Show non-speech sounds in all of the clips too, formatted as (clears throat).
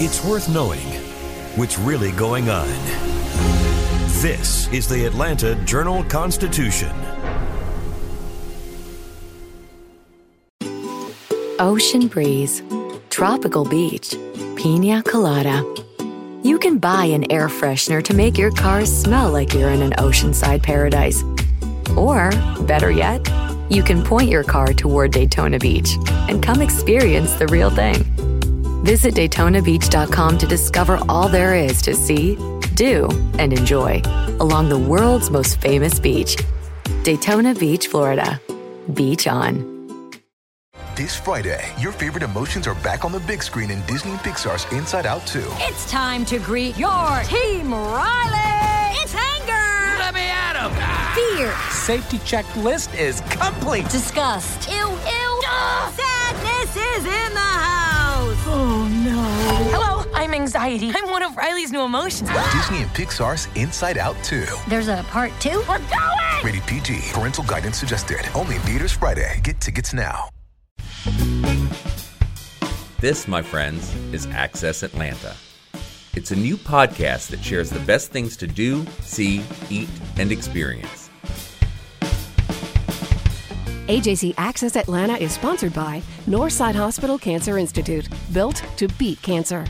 It's worth knowing what's really going on. This is the Atlanta Journal Constitution. Ocean breeze, tropical beach, pina colada. You can buy an air freshener to make your car smell like you're in an oceanside paradise. Or, better yet, you can point your car toward Daytona Beach and come experience the real thing. Visit DaytonaBeach.com to discover all there is to see, do, and enjoy along the world's most famous beach. Daytona Beach, Florida. Beach on. This Friday, your favorite emotions are back on the big screen in Disney and Pixar's Inside Out 2. It's time to greet your team, Riley! It's anger! Let me at him! Fear! Safety checklist is complete. Disgust! Ew, ew! Sadness is in the house! Oh no. Hello, I'm anxiety. I'm one of Riley's new emotions. (gasps) Disney and Pixar's Inside Out 2. There's a part two? We're going! Rated PG. Parental guidance suggested. Only in theaters Friday. Get tickets now. This, my friends, is Access Atlanta. It's a new podcast that shares the best things to do, see, eat, and experience. AJC Access Atlanta is sponsored by Northside Hospital Cancer Institute, built to beat cancer.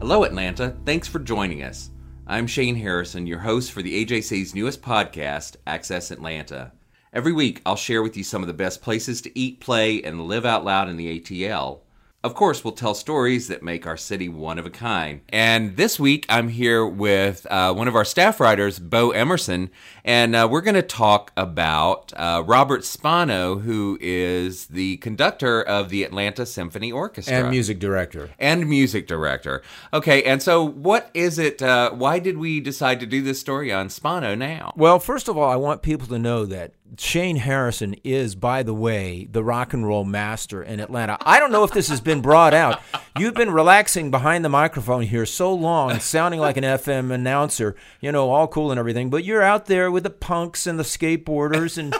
Hello, Atlanta. Thanks for joining us. I'm Shane Harrison, your host for the AJC's newest podcast, Access Atlanta. Every week, I'll share with you some of the best places to eat, play, and live out loud in the ATL. Of course, we'll tell stories that make our city one of a kind. And this week, I'm here with uh, one of our staff writers, Bo Emerson, and uh, we're going to talk about uh, Robert Spano, who is the conductor of the Atlanta Symphony Orchestra and music director. and music director. Okay, and so what is it? Uh, why did we decide to do this story on Spano now? Well, first of all, I want people to know that Shane Harrison is, by the way, the rock and roll master in Atlanta. I don't know if this has been brought out. You've been relaxing behind the microphone here so long, sounding like an FM announcer, you know, all cool and everything, but you're out there with the punks and the skateboarders and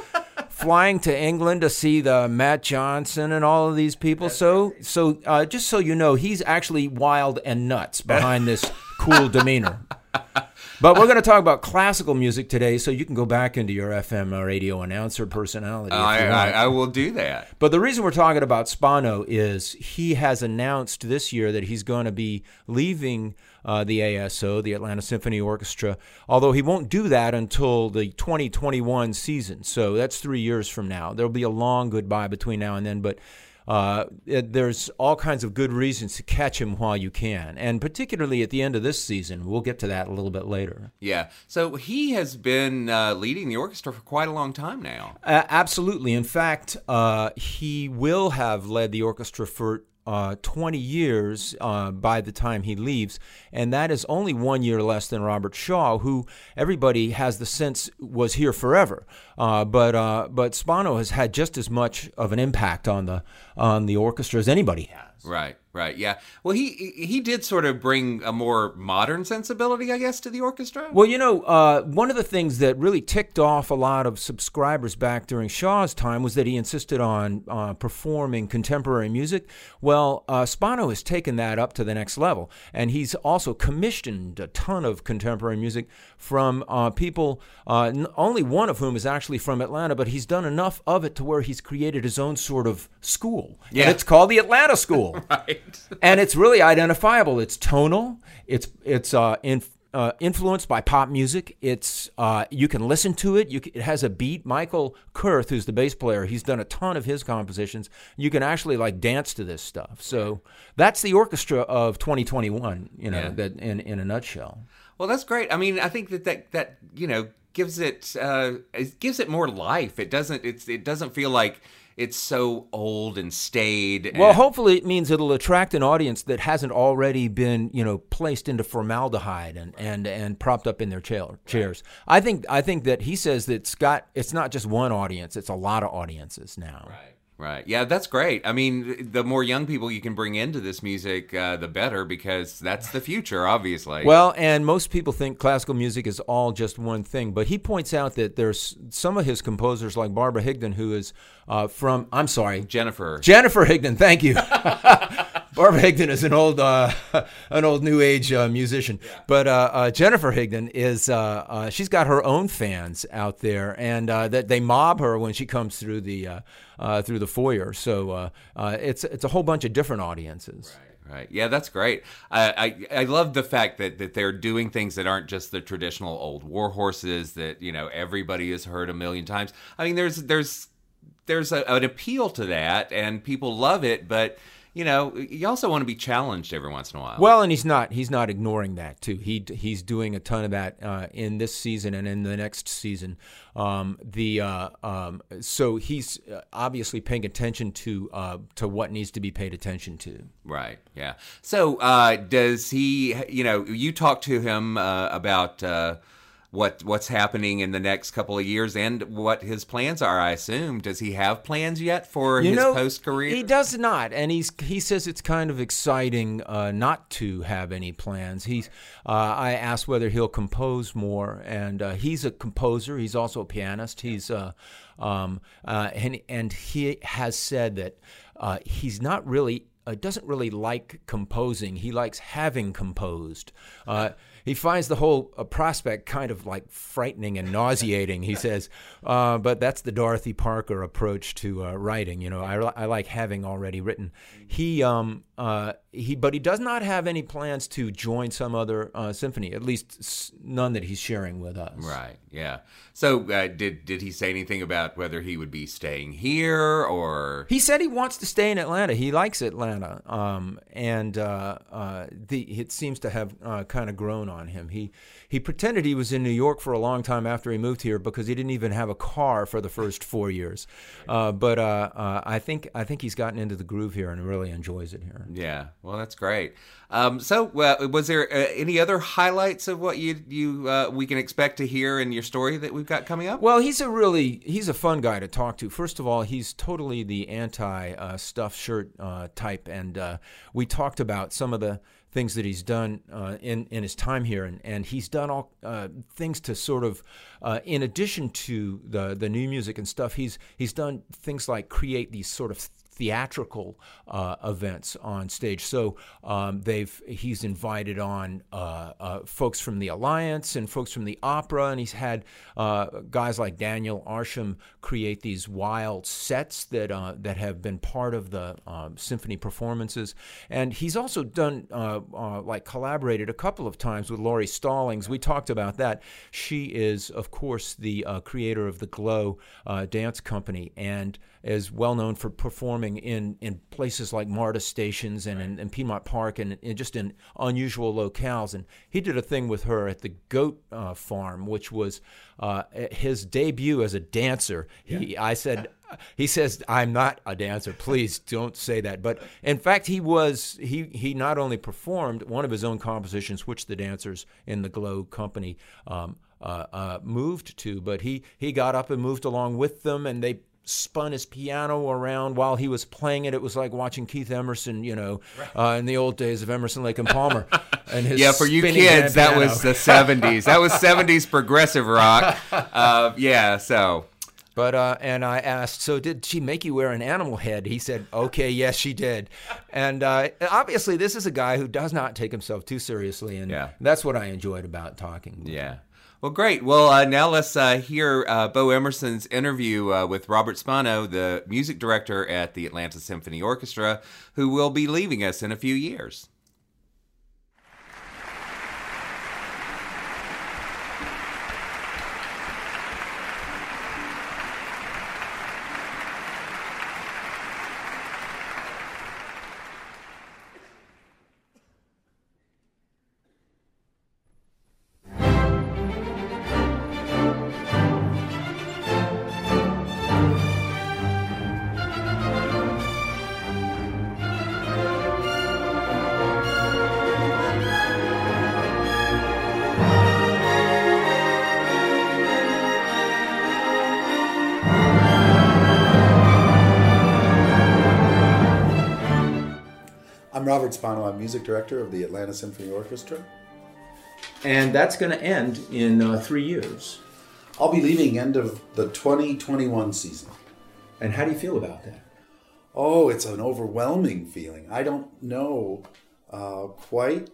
flying to England to see the Matt Johnson and all of these people. So, so uh, just so you know, he's actually wild and nuts behind this cool demeanor. But we're going to talk about classical music today, so you can go back into your FM radio announcer personality. I, I. I will do that. But the reason we're talking about Spano is he has announced this year that he's going to be leaving uh, the ASO, the Atlanta Symphony Orchestra, although he won't do that until the 2021 season. So that's three years from now. There'll be a long goodbye between now and then, but uh, it, there's all kinds of good reasons to catch him while you can, and particularly at the end of this season. We'll get to that a little bit later. Yeah. So he has been uh, leading the orchestra for quite a long time now. Uh, absolutely. In fact, uh, he will have led the orchestra for uh, 20 years uh, by the time he leaves, and that is only one year less than Robert Shaw, who everybody has the sense was here forever. Uh, but uh, but Spano has had just as much of an impact on the on the orchestra as anybody has. Right. Right. Yeah. Well, he he did sort of bring a more modern sensibility, I guess, to the orchestra. Well, you know, uh, one of the things that really ticked off a lot of subscribers back during Shaw's time was that he insisted on uh, performing contemporary music. Well, uh, Spano has taken that up to the next level, and he's also commissioned a ton of contemporary music from uh, people, uh, n- only one of whom is actually from Atlanta, but he's done enough of it to where he's created his own sort of school. Yeah. And it's called the Atlanta School. (laughs) right. and it's really identifiable. It's tonal. It's it's uh, in, uh, influenced by pop music. It's uh, you can listen to it. You c it has a beat. Michael Kurth, who's the bass player, he's done a ton of his compositions. You can actually like dance to this stuff. So that's the orchestra of 2021. You know Yeah. that in in a nutshell. Well, that's great. I mean, I think that that, that you know gives it uh, it gives it more life. It doesn't it's it doesn't feel like it's so old and staid. Well, hopefully it means it'll attract an audience that hasn't already been, you know, placed into formaldehyde and and and propped up in their chair, chairs. I think I think that he says that Scott, it's not just one audience; it's a lot of audiences now. Right. Right. Yeah, that's great. I mean, the more young people you can bring into this music, uh, the better, because that's the future, obviously. Well, and most people think classical music is all just one thing, but he points out that there's some of his composers, like Barbara Higdon, who is uh, from, I'm sorry, Jennifer. Jennifer Higdon, thank you. (laughs) Barbara Higdon is an old, uh, (laughs) an old new age uh, musician, but uh, uh, Jennifer Higdon is uh, uh, she's got her own fans out there, and uh, that they mob her when she comes through the uh, uh, through the foyer. So uh, uh, it's it's a whole bunch of different audiences. Right. Yeah, that's great. I, I I love the fact that that they're doing things that aren't just the traditional old war horses that you know everybody has heard a million times. I mean, there's there's there's a, an appeal to that, and people love it, but you know, you also want to be challenged every once in a while. Well, and he's not he's not ignoring that too. He he's doing a ton of that uh, in this season and in the next season. Um, the uh, um, so he's uh, obviously paying attention to uh, to what needs to be paid attention to. Right. Yeah. So uh, does he? You know, you talk to him uh, about what what's happening in the next couple of years and what his plans are. I assume. Does he have plans yet for you his post career? He does not, and he's he says it's kind of exciting uh, not to have any plans. He's uh, I asked whether he'll compose more, and uh, he's a composer. He's also a pianist. He's uh, um, uh, and and he has said that uh, he's not really. doesn't really like composing. He likes having composed he finds the whole uh, prospect kind of like frightening and nauseating. He says, uh, but that's the Dorothy Parker approach to uh, writing. You know, I, I like having already written. He um, uh, he, but he does not have any plans to join some other uh, symphony. At least none that he's sharing with us. Right. Yeah. So uh, did did he say anything about whether he would be staying here or? He said he wants to stay in Atlanta. He likes Atlanta, um, and uh, uh, the it seems to have uh, kind of grown on him. He he pretended he was in New York for a long time after he moved here because he didn't even have a car for the first four years. Uh, but uh, uh, I think I think he's gotten into the groove here and really enjoys it here. Yeah, well, that's great. Um, so, was there uh, any other highlights of what you you uh, we can expect to hear in your story that we've got coming up? Well, he's a really he's a fun guy to talk to. First of all, he's totally the anti uh, stuff shirt uh, type, and uh, we talked about some of the things that he's done uh, in in his time here, and, and he's done all uh, things to sort of, uh, in addition to the the new music and stuff, he's he's done things like create these sort of theatrical uh, events on stage. So um, they've he's invited on uh, uh, folks from the Alliance and folks from the opera, and he's had uh, guys like Daniel Arsham create these wild sets that uh, that have been part of the um, symphony performances. And he's also done uh, like collaborated a couple of times with Lauri Stallings. We talked about that. She is, of course, the creator of the Glow Dance Company and is well known for performing in, in places like MARTA stations and in, in Piedmont Park and, and, just in unusual locales. And he did a thing with her at the goat uh, farm, which was uh, his debut as a dancer. Yeah. He, I said, he says i'm not a dancer please don't say that but in fact he was he he not only performed one of his own compositions which the dancers in the glow company um, uh, uh, moved to but he he got up and moved along with them and they spun his piano around while he was playing it. It was like watching Keith Emerson, you know, uh, in the old days of Emerson, Lake and Palmer. (laughs) And his yeah, for you kids, that was the '70s. That was '70s progressive rock. Uh, yeah, so. But uh, and I asked, so did she make you wear an animal head? He said, okay, yes, she did. And uh, obviously, this is a guy who does not take himself too seriously, and yeah. that's what I enjoyed about talking. Yeah. Well, great. Well, uh, now let's uh, hear uh, Bo Emerson's interview uh, with Robert Spano, the music director at the Atlanta Symphony Orchestra, who will be leaving us in a few years. Music director of the Atlanta Symphony Orchestra. And that's going to end in uh, three years. I'll be leaving end of the 2021 season. And how do you feel about that? Oh, it's an overwhelming feeling. I don't know uh, quite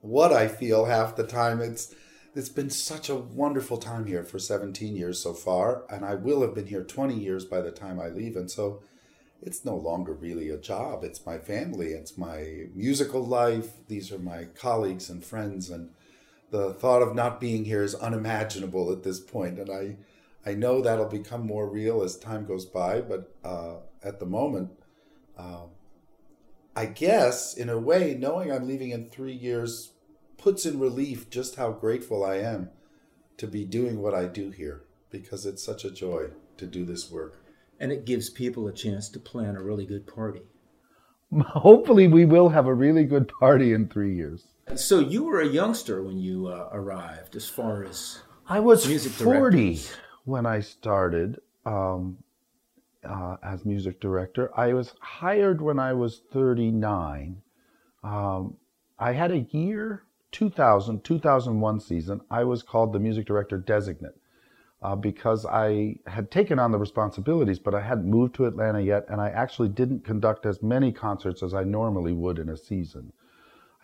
what I feel half the time. It's it's been such a wonderful time here for 17 years so far, and I will have been here 20 years by the time I leave, and so it's no longer really a job. It's my family. It's my musical life. These are my colleagues and friends, and the thought of not being here is unimaginable at this point. And I, I know that'll become more real as time goes by. But uh, at the moment, uh, I guess in a way, knowing I'm leaving in three years puts in relief just how grateful I am to be doing what I do here because it's such a joy to do this work and it gives people a chance to plan a really good party. (laughs) Hopefully, we will have a really good party in three years. So you were a youngster when you uh, arrived, as far as I was music forty directors. when I started um, uh, as music director. I was hired when I was thirty nine. Um, I had a year 2000 2001 season. I was called the music director designate uh, because I had taken on the responsibilities, but I hadn't moved to Atlanta yet, and I actually didn't conduct as many concerts as I normally would in a season.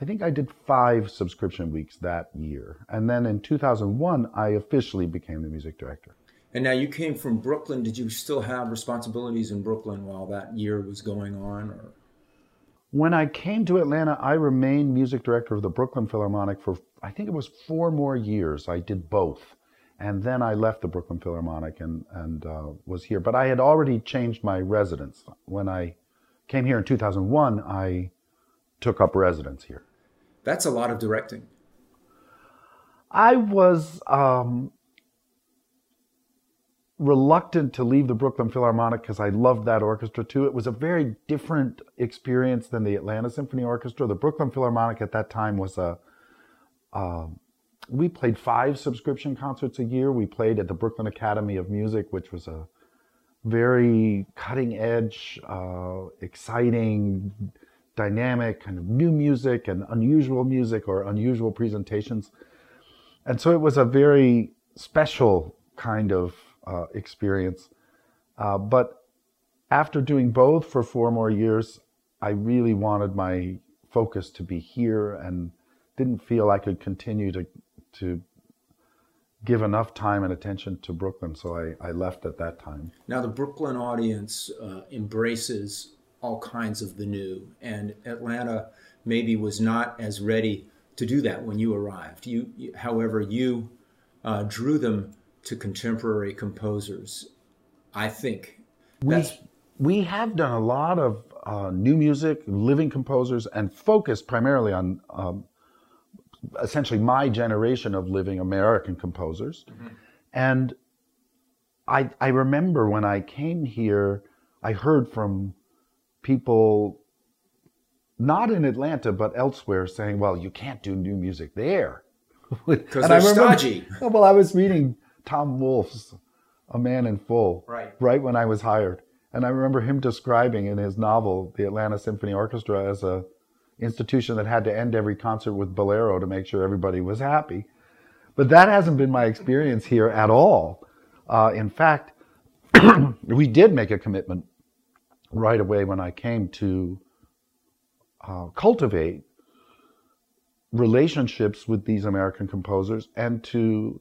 I think I did five subscription weeks that year. And then in 2001, I officially became the music director. And now you came from Brooklyn. Did you still have responsibilities in Brooklyn while that year was going on? Or? When I came to Atlanta, I remained music director of the Brooklyn Philharmonic for, I think it was four more years. I did both and then I left the Brooklyn Philharmonic and and uh, was here. But I had already changed my residence when I came here in 2001. I took up residence here. That's a lot of directing. I was um, reluctant to leave the Brooklyn Philharmonic because I loved that orchestra too. It was a very different experience than the Atlanta Symphony Orchestra. The Brooklyn Philharmonic at that time was a um, we played five subscription concerts a year. We played at the Brooklyn Academy of Music, which was a very cutting edge, uh, exciting, dynamic kind of new music and unusual music or unusual presentations. And so it was a very special kind of uh, experience. Uh, but after doing both for four more years, I really wanted my focus to be here and didn't feel I could continue to to give enough time and attention to Brooklyn, so I, I left at that time. Now, the Brooklyn audience uh, embraces all kinds of the new, and Atlanta maybe was not as ready to do that when you arrived. You, you however, you uh, drew them to contemporary composers. I think we we have done a lot of uh, new music, living composers, and focused primarily on um, essentially my generation of living American composers. Mm-hmm. And I, I remember when I came here, I heard from people, not in Atlanta, but elsewhere, saying, well, you can't do new music there. (laughs) Because they're remember, stodgy. (laughs) Well, I was reading Tom Wolfe's A Man in Full right. right when I was hired. And I remember him describing in his novel the Atlanta Symphony Orchestra as a institution that had to end every concert with Bolero to make sure everybody was happy. But that hasn't been my experience here at all. Uh, in fact, (clears throat) we did make a commitment right away when I came to uh, cultivate relationships with these American composers and to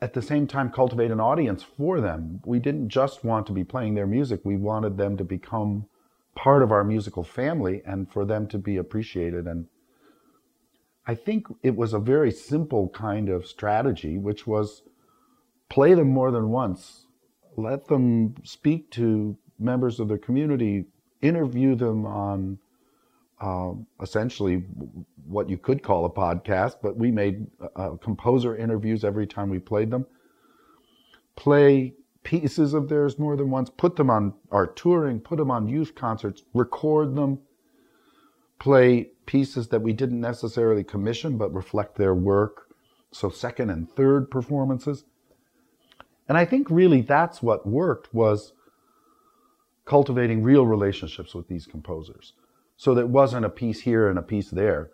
at the same time cultivate an audience for them. We didn't just want to be playing their music, we wanted them to become part of our musical family and for them to be appreciated. And I think it was a very simple kind of strategy, which was play them more than once, let them speak to members of the community, interview them on uh, essentially what you could call a podcast, but we made uh, composer interviews every time we played them. Play pieces of theirs more than once, put them on our touring, put them on youth concerts, record them, play pieces that we didn't necessarily commission but reflect their work. So second and third performances. And I think really that's what worked was cultivating real relationships with these composers. So that wasn't a piece here and a piece there,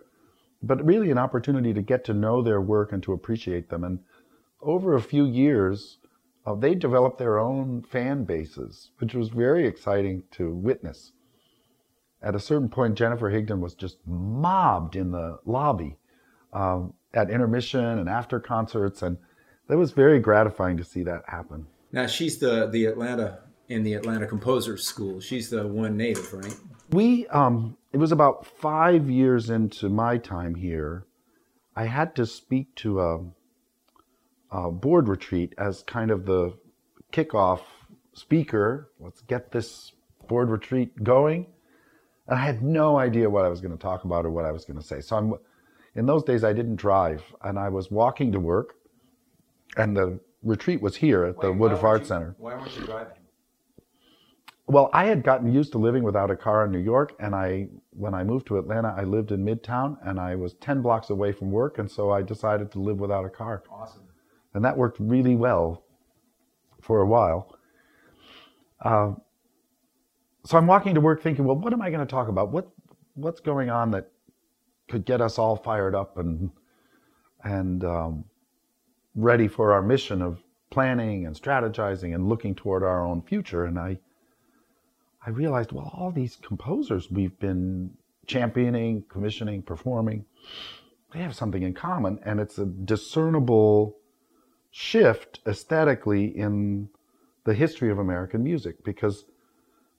but really an opportunity to get to know their work and to appreciate them. And over a few years, uh, they developed their own fan bases, which was very exciting to witness. At a certain point, Jennifer Higdon was just mobbed in the lobby um, at intermission and after concerts, and that was very gratifying to see that happen. Now she's the the Atlanta in the Atlanta Composers School. She's the one native, right? We um, it was about five years into my time here. I had to speak to a, a board retreat as kind of the kickoff speaker. Let's get this board retreat going. And I had no idea what I was going to talk about or what I was going to say. So I'm in those days I didn't drive and I was walking to work and the retreat was here at the Woodruff Art you, Center. Why weren't you driving? Well, I had gotten used to living without a car in New York, and I, when I moved to Atlanta, I lived in Midtown, and I was ten blocks away from work, and so I decided to live without a car. Awesome. And that worked really well for a while. Uh, so I'm walking to work, thinking, well, what am I going to talk about? What, what's going on that could get us all fired up and and um, ready for our mission of planning and strategizing and looking toward our own future. And I, I realized, well, all these composers we've been championing, commissioning, performing, they have something in common, and it's a discernible shift aesthetically in the history of American music because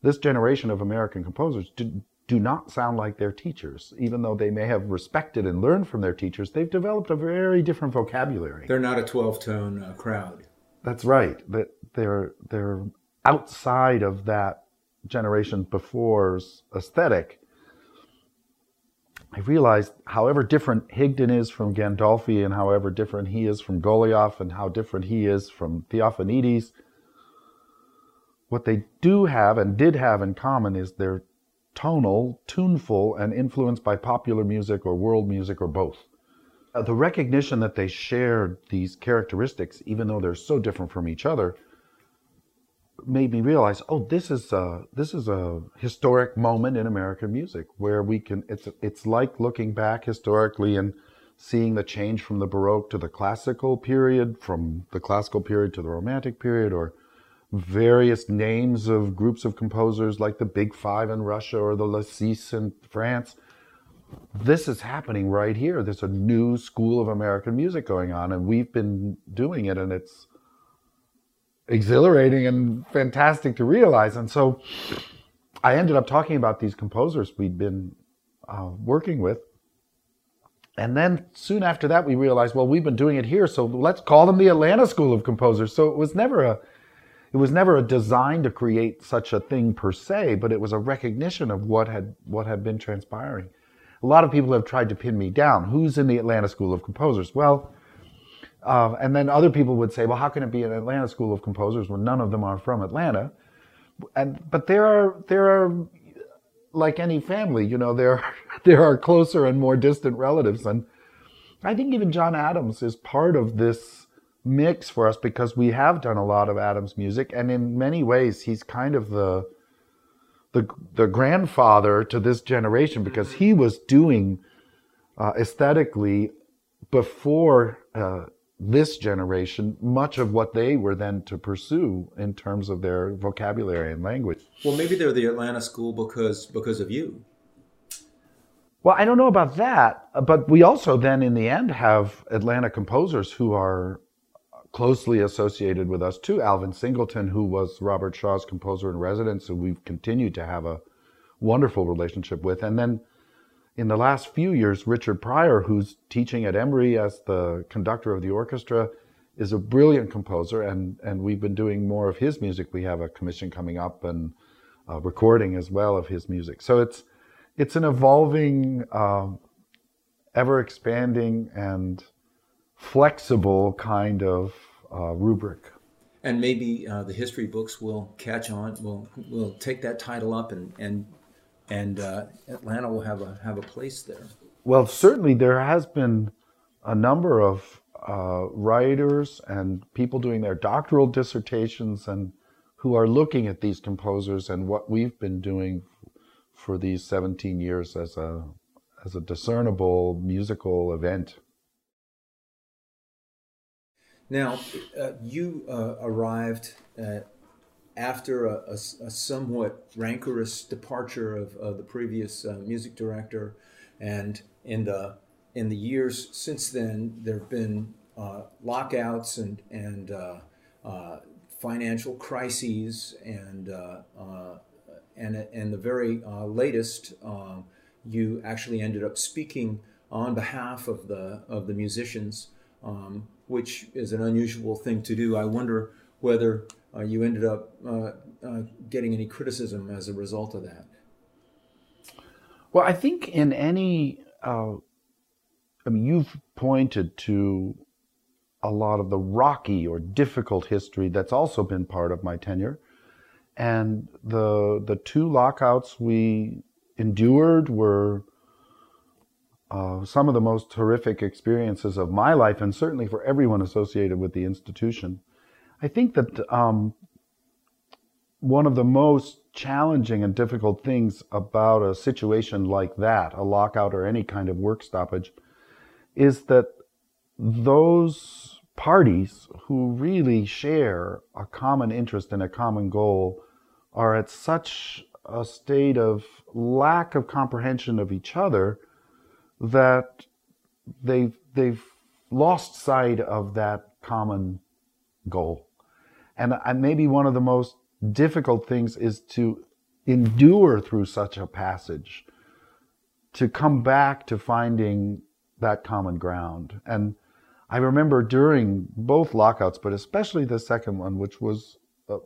this generation of American composers do, do not sound like their teachers. Even though they may have respected and learned from their teachers, they've developed a very different vocabulary. They're not a 12 tone uh, crowd. That's right. That they're they're outside of that generation before's aesthetic. I realized, however different Higdon is from Gandolfi, and however different he is from Golijov, and how different he is from Theofanidis, what they do have and did have in common is their tonal, tuneful, and influenced by popular music or world music or both. Uh, the recognition that they shared these characteristics, even though they're so different from each other, made me realize, oh, this is a, this is a historic moment in American music where we can. It's it's like looking back historically and seeing the change from the Baroque to the classical period, from the classical period to the Romantic period, or various names of groups of composers like the Big Five in Russia or the Les Six in France. This is happening right here. There's a new school of American music going on, and we've been doing it, and it's exhilarating and fantastic to realize. And so I ended up talking about these composers we'd been uh, working with. And then soon after that, we realized, well, we've been doing it here, so let's call them the Atlanta School of Composers. So it was never a it was never a design to create such a thing per se, but it was a recognition of what had what had been transpiring. A lot of people have tried to pin me down. Who's in the Atlanta School of Composers? Well, uh, and then other people would say, well, how can it be an Atlanta School of Composers when none of them are from Atlanta? And but there are there are like any family, you know, there (laughs) there are closer and more distant relatives, and I think even John Adams is part of this mix for us because we have done a lot of Adams music, and in many ways, he's kind of the the the grandfather to this generation because he was doing uh, aesthetically before uh, this generation much of what they were then to pursue in terms of their vocabulary and language. Well, maybe they're the Atlanta school because because of you. Well, I don't know about that, but we also then in the end have Atlanta composers who are closely associated with us too. Alvin Singleton, who was Robert Shaw's composer in residence, who we've continued to have a wonderful relationship with. And then in the last few years, Richard Prior, who's teaching at Emory as the conductor of the orchestra, is a brilliant composer, and, and we've been doing more of his music. We have a commission coming up and a recording as well of his music. So it's it's an evolving, uh, ever expanding, and flexible kind of uh, rubric. And maybe uh, the history books will catch on. Will will take that title up, and and and uh, Atlanta will have a have a place there. Well, certainly there has been a number of uh, writers and people doing their doctoral dissertations and who are looking at these composers and what we've been doing for these 17 years as a as a discernible musical event. Now, uh, you uh, arrived uh, after a, a, a, somewhat rancorous departure of, of the previous uh, music director, and in the in the years since then, there have been uh, lockouts and and uh, financial crises, and and and the very latest, um, you actually ended up speaking on behalf of the of the musicians. Um, which is an unusual thing to do. I wonder whether uh, you ended up uh, uh, getting any criticism as a result of that. Well, I think in any, uh, I mean, you've pointed to a lot of the rocky or difficult history that's also been part of my tenure. And the the two lockouts we endured were uh, some of the most horrific experiences of my life, and certainly for everyone associated with the institution. I think that um, one of the most challenging and difficult things about a situation like that, a lockout or any kind of work stoppage, is that those parties who really share a common interest and a common goal are at such a state of lack of comprehension of each other that they've they've lost sight of that common goal. And, maybe one of the most difficult things is to endure through such a passage, to come back to finding that common ground. And I remember during both lockouts, but especially the second one, which was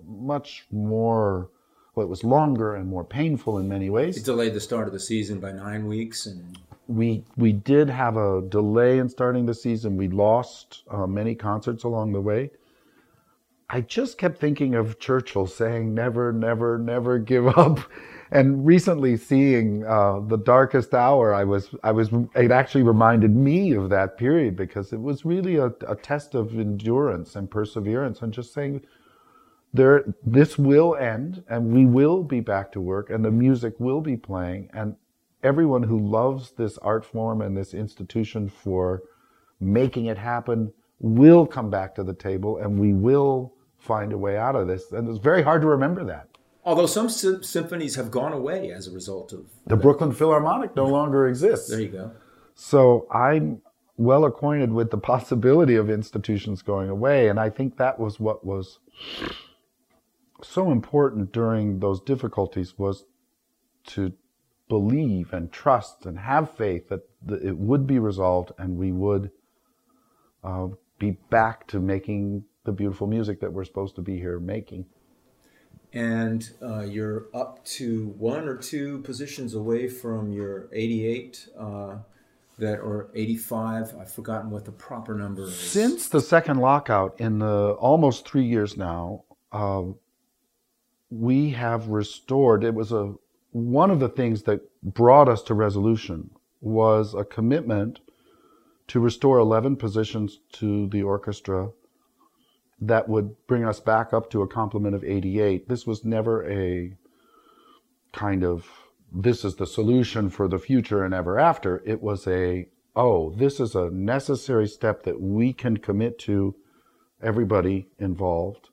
much more, well, it was longer and more painful in many ways. It delayed the start of the season by nine weeks and we we did have a delay in starting the season. We lost uh, many concerts along the way. I just kept thinking of Churchill saying, "Never, never, never give (laughs) up." And recently, seeing uh, the darkest hour, I was I was it actually reminded me of that period because it was really a, a test of endurance and perseverance, and just saying, "There, this will end, and we will be back to work, and the music will be playing, and everyone who loves this art form and this institution for making it happen will come back to the table and we will find a way out of this. And it's very hard to remember that. Although some sy- symphonies have gone away as a result of the that. Brooklyn Philharmonic no longer exists. There you go. So I'm well acquainted with the possibility of institutions going away, and I think that was what was so important during those difficulties was to believe and trust and have faith that it would be resolved and we would uh, be back to making the beautiful music that we're supposed to be here making. And uh, you're up to one or two positions away from your 88 uh, that or 85. I've forgotten what the proper number is. Since the second lockout in the almost three years now, uh, we have restored. It was a one of the things that brought us to resolution was a commitment to restore 11 positions to the orchestra that would bring us back up to a complement of 88. This was never a kind of this is the solution for the future and ever after. It was a oh, this is a necessary step that we can commit to everybody involved.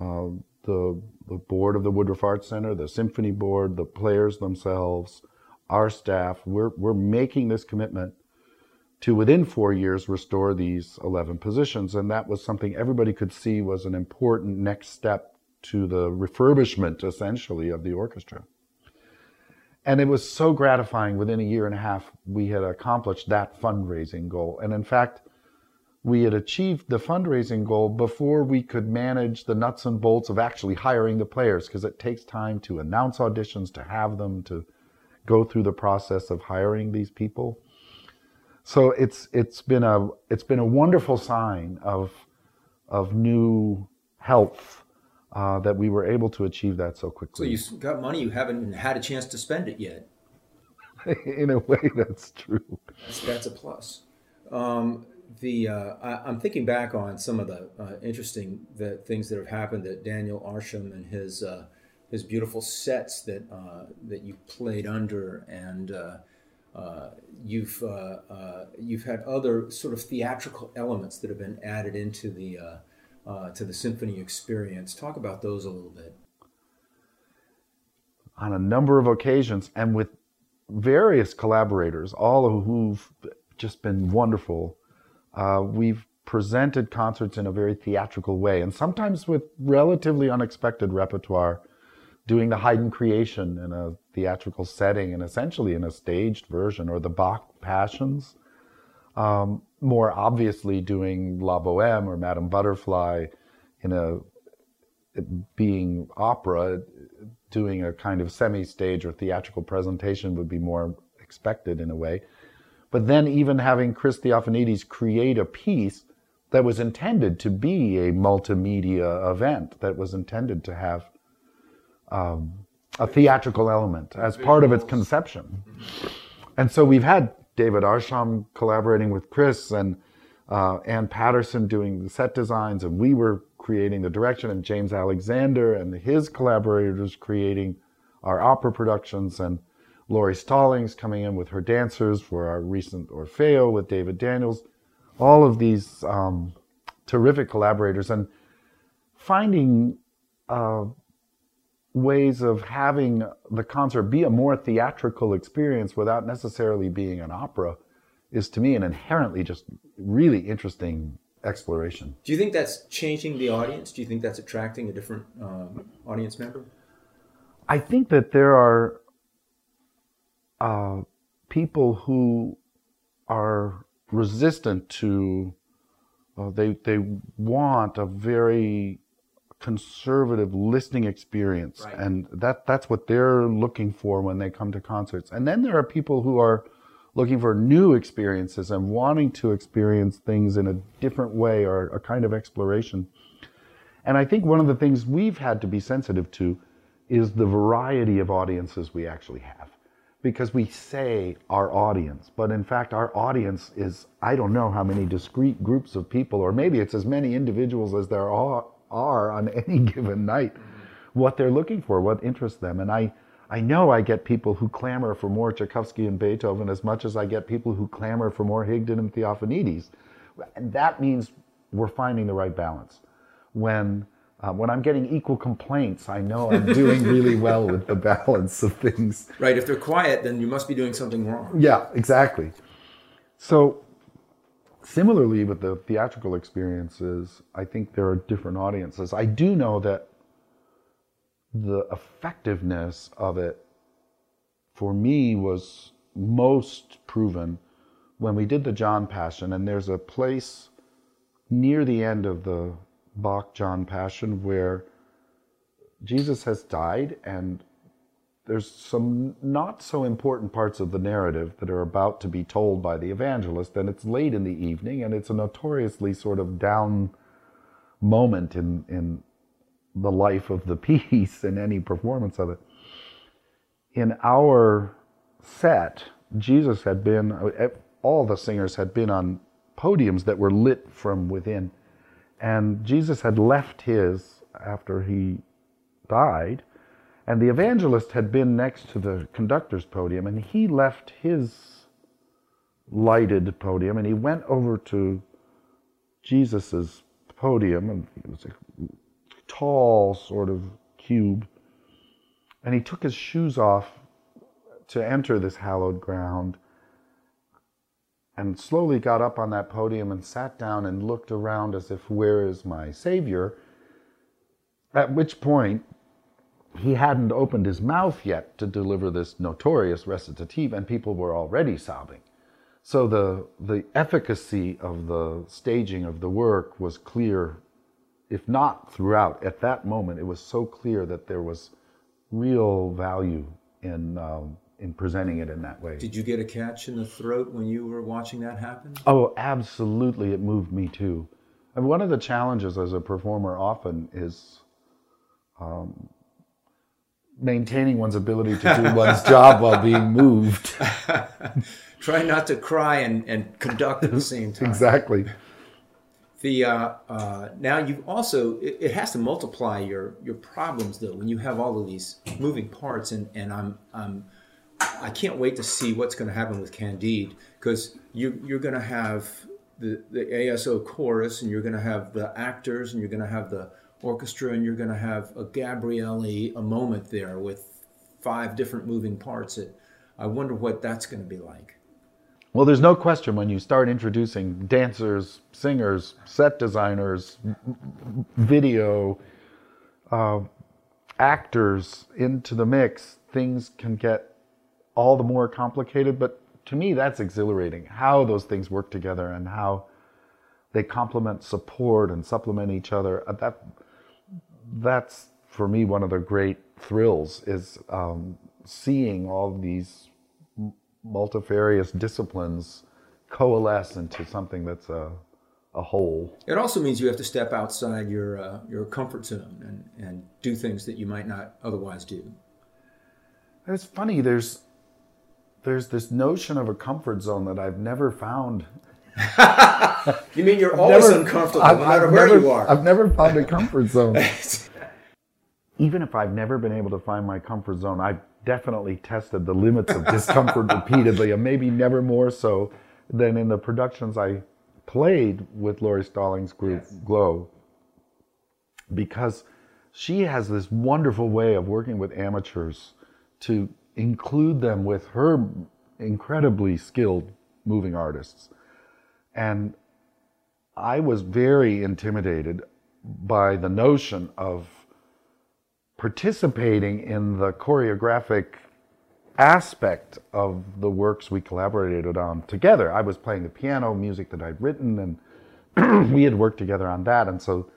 Uh, the the board of the Woodruff Arts Center, the symphony board, the players themselves, our staff, we're, we're making this commitment to within four years restore these 11 positions. And that was something everybody could see was an important next step to the refurbishment, essentially, of the orchestra. And it was so gratifying within a year and a half, we had accomplished that fundraising goal. And in fact, we had achieved the fundraising goal before we could manage the nuts and bolts of actually hiring the players because it takes time to announce auditions, to have them, to go through the process of hiring these people. So it's it's been a it's been a wonderful sign of of new health uh, that we were able to achieve that so quickly. So you got money, you haven't had a chance to spend it yet. (laughs) In a way, that's true. That's, that's a plus. Um, the uh, I, am thinking back on some of the uh, interesting the things that have happened that Daniel Arsham and his uh, his beautiful sets that uh, that you played under, and uh, uh, you've uh, uh, you've had other sort of theatrical elements that have been added into the uh, to the symphony experience. Talk about those a little bit. On a number of occasions, and with various collaborators, all of who've just been wonderful. we've presented concerts in a very theatrical way, and sometimes with relatively unexpected repertoire doing the Haydn creation in a theatrical setting and essentially in a staged version, or the Bach Passions. Um, more obviously, doing La Boheme or Madame Butterfly in a being opera, doing a kind of semi-stage or theatrical presentation would be more expected in a way. But then even having Chris Theofanidis create a piece that was intended to be a multimedia event, that was intended to have um, a theatrical element as part of its conception. And so we've had David Arsham collaborating with Chris and uh, Ann Patterson doing the set designs, and we were creating the direction, and James Alexander and his collaborators creating our opera productions, and Lauri Stallings coming in with her dancers for our recent Orfeo with David Daniels. All of these um, terrific collaborators, and finding uh, ways of having the concert be a more theatrical experience without necessarily being an opera is to me an inherently just really interesting exploration. Do you think that's changing the audience? Do you think that's attracting a different um, audience member? I think that there are uh, people who are resistant to, uh, they, they want a very conservative listening experience. Right. and that that's what they're looking for when they come to concerts. And then there are people who are looking for new experiences and wanting to experience things in a different way or a kind of exploration. And i think one of the things we've had to be sensitive to is the variety of audiences we actually have. Because we say our audience but in fact our audience is i don't know how many discrete groups of people or maybe it's as many individuals as there are are on (laughs) any given night, what they're looking for, what interests them. And I, I know I get people who clamor for more Tchaikovsky and Beethoven as much as I get people who clamor for more Higdon and Theofanidis. And that means we're finding the right balance. When uh, when I'm getting equal complaints, I know I'm (laughs) doing really well with the balance of things. Right. If they're quiet, then you must be doing something wrong. Yeah, exactly. So Similarly, with the theatrical experiences, I think there are different audiences. I do know that the effectiveness of it for me was most proven when we did the John Passion, and there's a place near the end of the Bach John Passion where Jesus has died and there's some not so important parts of the narrative that are about to be told by the evangelist, and it's late in the evening, and it's a notoriously sort of down moment in, in the life of the (laughs) piece and any performance of it. In our set, Jesus had been, all the singers had been on podiums that were lit from within. And Jesus had left his after he died and the evangelist had been next to the conductor's podium, and he left his lighted podium and he went over to Jesus's podium, and it was a tall sort of cube, and he took his shoes off to enter this hallowed ground and slowly got up on that podium and sat down and looked around as if, Where is my Savior? At which point, he hadn't opened his mouth yet to deliver this notorious recitative, and people were already sobbing. So the, the efficacy of the staging of the work was clear, if not throughout. At that moment, it was so clear that there was real value in, um, in presenting it in that way. Did you get a catch in the throat when you were watching that happen? Oh, absolutely. It moved me too. And one of the challenges as a performer often is um, maintaining one's ability to do (laughs) one's job while being moved. (laughs) Try not to cry and, and conduct at the same time. Exactly. The uh, uh, now you also it, it, has to multiply your your problems though when you have all of these moving parts and and I'm I'm I can't wait to see what's going to happen with Candide because you you're going to have the the ASO chorus and you're going to have the actors and you're going to have the orchestra and you're going to have a Gabriele a moment there with five different moving parts. It, I wonder what that's going to be like. Well, there's no question when you start introducing dancers, singers, set designers, video, uh, actors into the mix, things can get all the more complicated. But to me, that's exhilarating how those things work together and how they complement, support, and supplement each other. That that's for me one of the great thrills is um, seeing all these multifarious disciplines coalesce into something that's a, a whole. It also means you have to step outside your uh, your comfort zone and, and do things that you might not otherwise do. It's funny. There's there's this notion of a comfort zone that I've never found. (laughs) you mean you're I've always never, uncomfortable, I've, no matter I've where never, you are? I've never found a comfort zone. (laughs) Even if I've never been able to find my comfort zone, I've definitely tested the limits of discomfort (laughs) repeatedly, and maybe never more so than in the productions I played with Lauri Stallings' group yes. Glow, because she has this wonderful way of working with amateurs to include them with her incredibly skilled moving artists. And I was very intimidated by the notion of participating in the choreographic aspect of the works we collaborated on together. I was playing the piano, music that I'd written, and (clears throat) we had worked together on that. And so,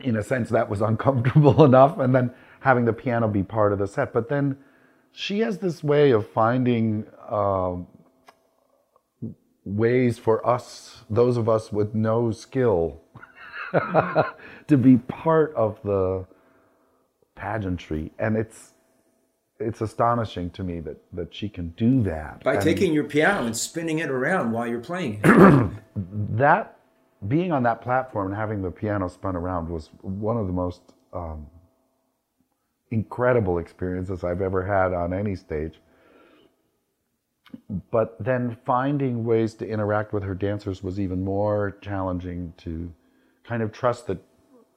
in a sense, that was uncomfortable (laughs) enough. And then having the piano be part of the set. But then she has this way of finding uh, ways for us, those of us with no skill, (laughs) to be part of the pageantry, and it's it's astonishing to me that that she can do that by and taking your piano and spinning it around while you're playing it. (clears throat) that being on that platform and having the piano spun around was one of the most um, incredible experiences I've ever had on any stage. But then finding ways to interact with her dancers was even more challenging to kind of trust that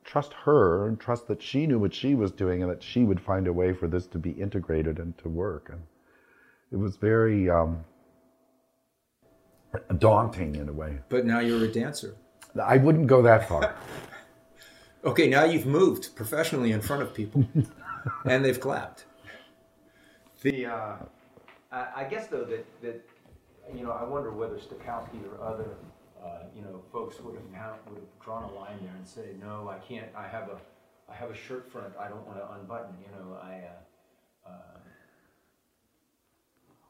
trust her and trust that she knew what she was doing and that she would find a way for this to be integrated and to work. And it was very um, daunting in a way. But now you're a dancer. I wouldn't go that far. (laughs) okay, now you've moved professionally in front of people, (laughs) and they've clapped. The uh, I guess though that that you know I wonder whether Stokowski or other uh, you know, folks would have now, would have drawn a line there and say, no, I can't, I have a, I have a shirt front, I don't want to unbutton, you know, I, uh, uh,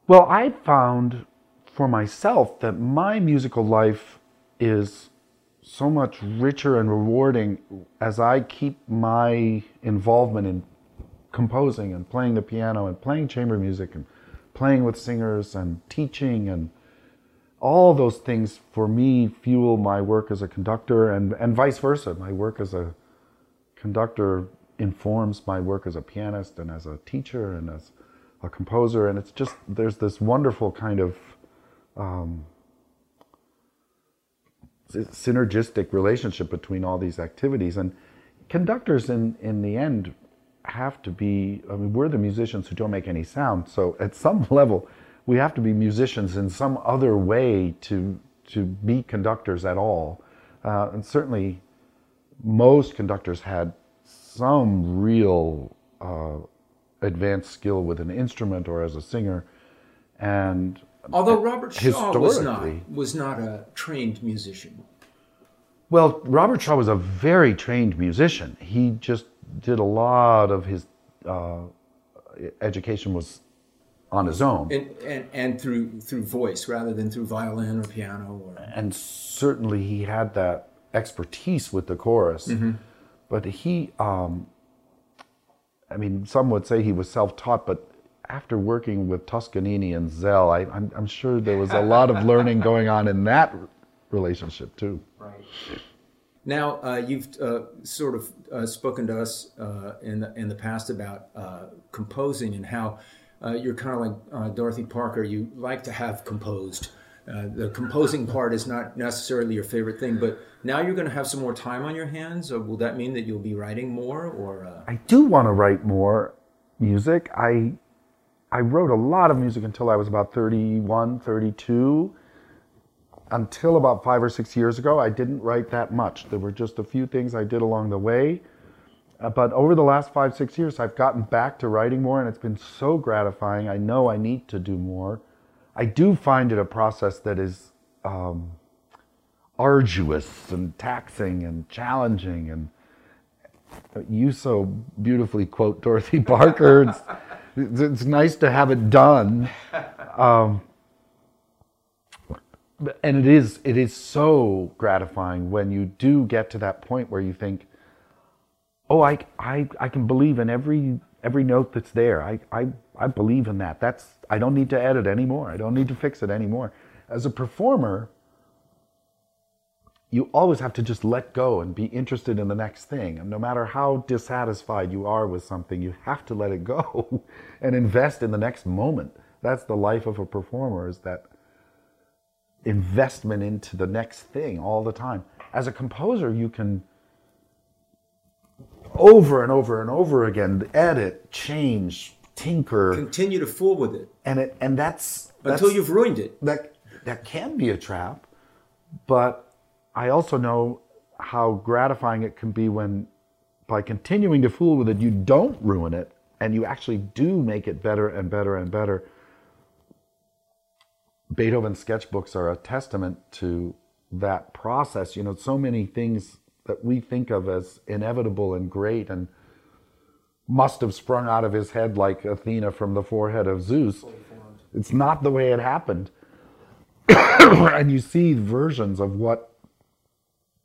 Well, I found for myself that my musical life is so much richer and rewarding as I keep my involvement in composing and playing the piano and playing chamber music and playing with singers and teaching and all those things for me fuel my work as a conductor and, and vice versa. My work as a conductor informs my work as a pianist and as a teacher and as a composer. And it's just, there's this wonderful kind of um, synergistic relationship between all these activities. And conductors, in, in the end, have to be, I mean, we're the musicians who don't make any sound. So at some (laughs) level, we have to be musicians in some other way to to be conductors at all. Uh, and certainly, most conductors had some real uh, advanced skill with an instrument or as a singer. And although Robert Shaw was not was not a trained musician. Well, Robert Shaw was a very trained musician. He just did a lot of his uh, education was on his own. And, and, and through through voice rather than through violin or piano. Or... And certainly he had that expertise with the chorus. Mm-hmm. But he, um, I mean, some would say he was self taught, but after working with Toscanini and Szell, I, am I'm sure there was a lot of learning (laughs) going on in that relationship too. Right. Now uh, you've uh, sort of uh, spoken to us uh, in the, in the past about uh, composing and how uh, you're kind of like Dorothy Parker. You like to have composed. the composing part is not necessarily your favorite thing, but now you're going to have some more time on your hands. Will that mean that you'll be writing more? Or I do want to write more music. I I wrote a lot of music until I was about 31, 32 until about five or six years ago, I didn't write that much. There were just a few things I did along the way. Uh, but over the last five, six years, I've gotten back to writing more, and it's been so gratifying. I know I need to do more. I do find it a process that is um, arduous and taxing and challenging. And you so beautifully quote Dorothy (laughs) Parker. it's, it's nice to have it done. Um, and it is it is so gratifying when you do get to that point where you think oh i i, I can believe in every every note that's there. I, I i believe in that. That's i don't need to edit anymore. I don't need to fix it anymore. As a performer you always have to just let go and be interested in the next thing. And no matter how dissatisfied you are with something you have to let it go (laughs) and invest in the next moment. That's the life of a performer is that investment into the next thing all the time. As a composer, you can over and over and over again edit, change, tinker, continue to fool with it, and it and that's, that's until you've ruined it. That that can be a trap, but I also know how gratifying it can be when by continuing to fool with it, you don't ruin it and you actually do make it better and better and better Beethoven sketchbooks are a testament to that process. You know, so many things that we think of as inevitable and great and must have sprung out of his head like Athena from the forehead of Zeus. It's not the way it happened. (coughs) and you see versions of what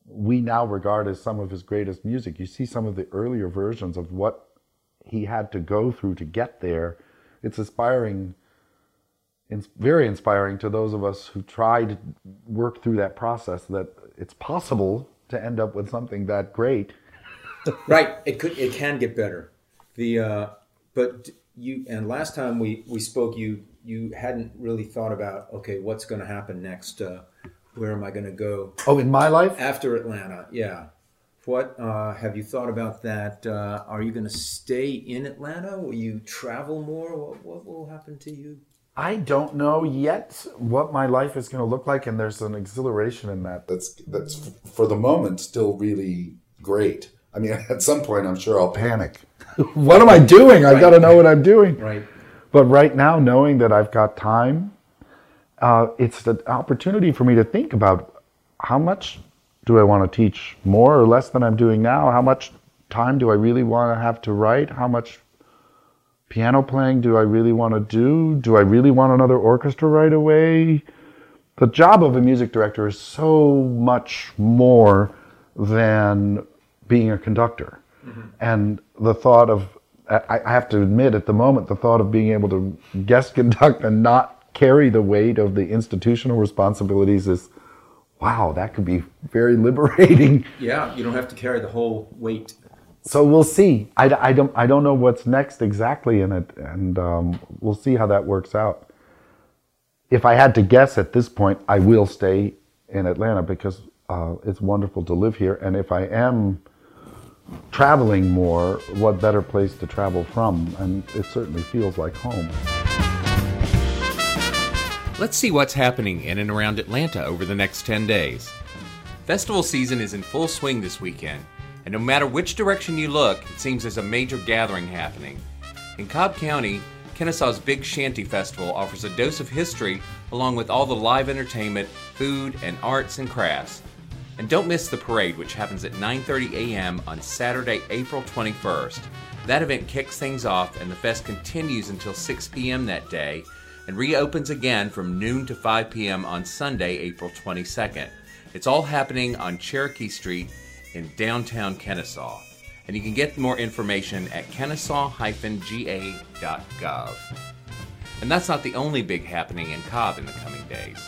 we now regard as some of his greatest music. You see some of the earlier versions of what he had to go through to get there. It's inspiring it's very inspiring to those of us who try to work through that process that it's possible to end up with something that great. (laughs) right. It could. It can get better. The uh, but you and last time we we spoke, you you hadn't really thought about okay, what's going to happen next? Uh, where am I going to go? Oh, in my life after Atlanta, yeah. What uh, have you thought about that? Uh, are you going to stay in Atlanta? Will you travel more? What, what will happen to you? I don't know yet what my life is going to look like, and there's an exhilaration in that. That's that's for the moment still really great. I mean, (laughs) at some point, I'm sure I'll panic. (laughs) what am I doing? I've got to know what I'm doing. Right. But right now, knowing that I've got time, uh, it's the opportunity for me to think about how much do I want to teach more or less than I'm doing now? How much time do I really want to have to write? How much piano playing do I really want to do? Do I really want another orchestra right away? The job of a music director is so much more than being a conductor. Mm-hmm. And the thought of, I, I have to admit, at the moment, the thought of being able to guest conduct and not carry the weight of the institutional responsibilities is, wow, that could be very (laughs) liberating. Yeah, you don't have to carry the whole weight so we'll see. I, I, don't I don't know what's next exactly in it, and um, we'll see how that works out. If I had to guess at this point, I will stay in Atlanta because uh, it's wonderful to live here. And if I am traveling more, what better place to travel from? And it certainly feels like home. Let's see what's happening in and around Atlanta over the next 10 days. Festival season is in full swing this weekend and no matter which direction you look, it seems there's a major gathering happening. In Cobb County, Kennesaw's Big Shanty Festival offers a dose of history along with all the live entertainment, food, and arts and crafts. And don't miss the parade, which happens at 9:30 a.m. on Saturday, April 21st. That event kicks things off, and the fest continues until 6 p.m. that day, and reopens again from noon to 5 p.m. on Sunday, April 22nd. It's all happening on Cherokee Street in downtown Kennesaw. And you can get more information at kennesaw-ga.gov. And that's not the only big happening in Cobb in the coming days.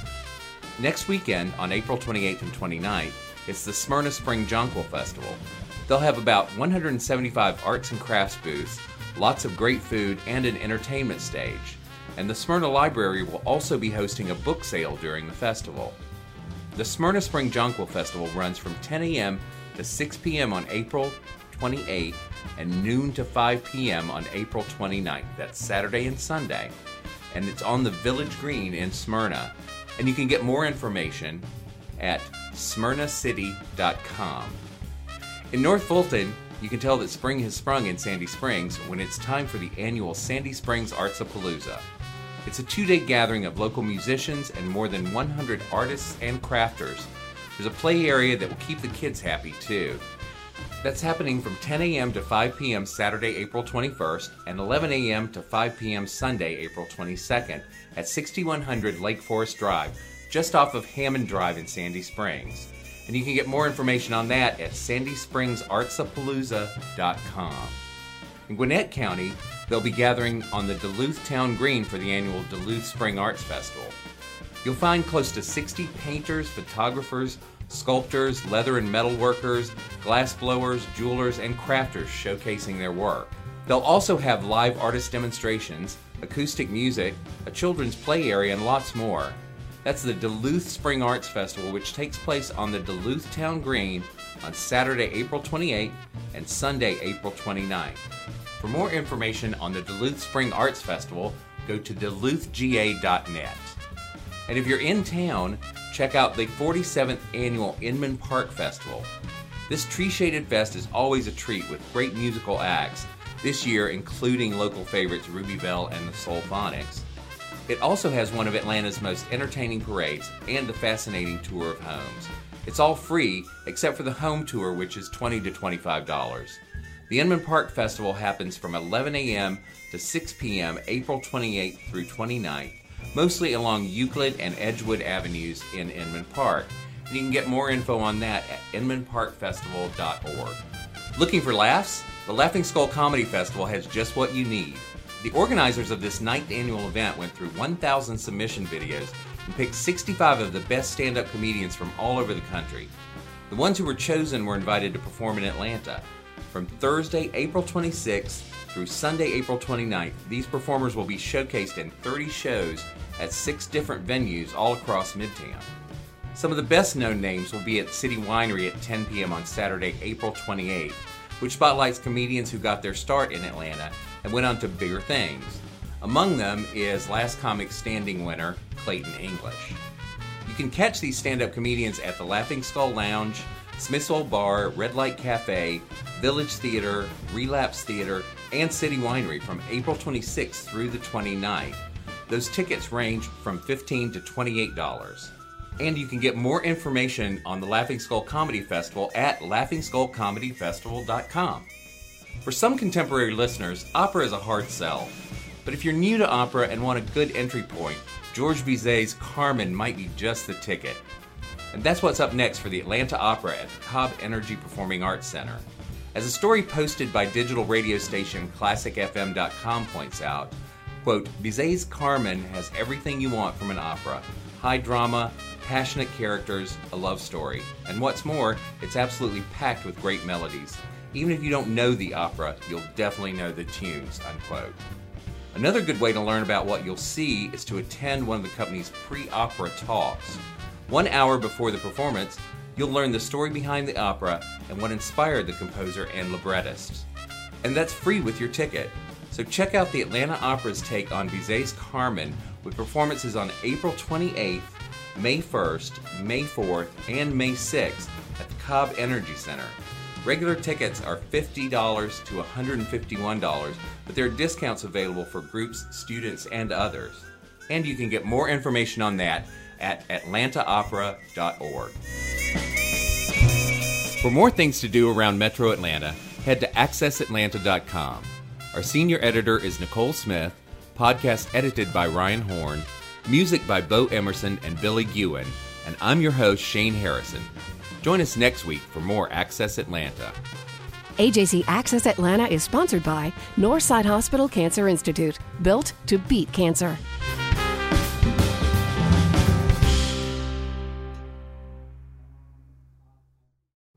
Next weekend, on April 28th and 29th, it's the Smyrna Spring Jonquil Festival. They'll have about 175 arts and crafts booths, lots of great food, and an entertainment stage. And the Smyrna Library will also be hosting a book sale during the festival. The Smyrna Spring Jonquil Festival runs from 10 a.m. to 6 p.m. on April 28th and noon to 5 p.m. on April 29th. That's Saturday and Sunday. And it's on the Village Green in Smyrna. And you can get more information at smyrnacity.com. In North Fulton, you can tell that spring has sprung in Sandy Springs when it's time for the annual Sandy Springs Artsapalooza. It's a two day gathering of local musicians and more than 100 artists and crafters. There's a play area that will keep the kids happy too. That's happening from 10 a.m. to 5 p.m. Saturday, April 21st, and 11 a.m. to 5 p.m. Sunday, April 22nd, at 6100 Lake Forest Drive, just off of Hammond Drive in Sandy Springs. And you can get more information on that at sandyspringsartsapalooza.com. In Gwinnett County, they'll be gathering on the Duluth Town Green for the annual Duluth Spring Arts Festival. You'll find close to 60 painters, photographers, sculptors, leather and metal workers, glass blowers, jewelers, and crafters showcasing their work. They'll also have live artist demonstrations, acoustic music, a children's play area, and lots more. That's the Duluth Spring Arts Festival, which takes place on the Duluth Town Green on Saturday, April 28th and Sunday, April 29th. For more information on the Duluth Spring Arts Festival, go to duluthga.net. And if you're in town, check out the 47th annual Inman Park Festival. This tree shaded fest is always a treat with great musical acts, this year including local favorites Ruby Velle and the Soulphonics. It also has one of Atlanta's most entertaining parades and the fascinating tour of homes. It's all free except for the home tour, which is 20 to $25. The Inman Park Festival happens from 11 a.m. to 6 p.m. April 28th through 29th, mostly along Euclid and Edgewood Avenues in Inman Park. And you can get more info on that at inmanparkfestival.org. Looking for laughs? The Laughing Skull Comedy Festival has just what you need. The organizers of this ninth annual event went through 1,000 submission videos and picked 65 of the best stand up comedians from all over the country. The ones who were chosen were invited to perform in Atlanta. From Thursday, April 26th through Sunday, April 29th, these performers will be showcased in 30 shows at six different venues all across Midtown. Some of the best known names will be at City Winery at 10 p.m. on Saturday, April 28th, which spotlights comedians who got their start in Atlanta and went on to bigger things. Among them is Last Comic Standing winner Clayton English. You can catch these stand up comedians at the Laughing Skull Lounge, Smith's Old Bar, Red Light Cafe, Village Theater, Relapse Theater, and City Winery from April 26th through the 29th. Those tickets range from 15 to $28. And you can get more information on the Laughing Skull Comedy Festival at laughingskullcomedyfestival.com. For some contemporary listeners, opera is a hard sell. But if you're new to opera and want a good entry point, George Bizet's Carmen might be just the ticket. And that's what's up next for the Atlanta Opera at the Cobb Energy Performing Arts Center. As a story posted by digital radio station ClassicFM.com points out, quote, Bizet's Carmen has everything you want from an opera high drama, passionate characters, a love story. And what's more, it's absolutely packed with great melodies. Even if you don't know the opera, you'll definitely know the tunes, unquote. Another good way to learn about what you'll see is to attend one of the company's pre opera talks. One hour before the performance, you'll learn the story behind the opera and what inspired the composer and librettist. And that's free with your ticket. So check out the Atlanta Opera's take on Bizet's Carmen with performances on April 28th, May 1st, May 4th, and May 6th at the Cobb Energy Center. Regular tickets are $50 to $151, but there are discounts available for groups, students, and others. And you can get more information on that at atlantaopera.org. For more things to do around Metro Atlanta, head to accessatlanta.com. Our senior editor is Nicole Smith, podcast edited by Ryan Horn, music by Bo Emerson and Billy Gewen, and I'm your host, Shane Harrison. Join us next week for more Access Atlanta. AJC Access Atlanta is sponsored by Northside Hospital Cancer Institute, built to beat cancer.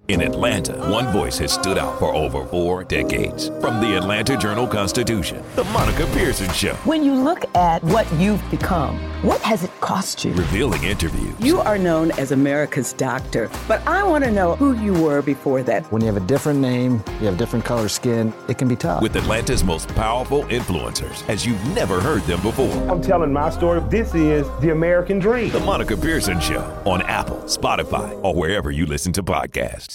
In Atlanta, one voice has stood out for over four decades. From the Atlanta Journal Constitution, The Monica Pearson Show. When you look at what you've become, what has it cost you? Revealing interviews. You are known as America's doctor, but I want to know who you were before that. When you have a different name, you have different color skin, it can be tough. With Atlanta's most powerful influencers, as you've never heard them before. I'm telling my story. This is the American dream. The Monica Pearson Show on Apple, Spotify, or wherever you listen to podcasts.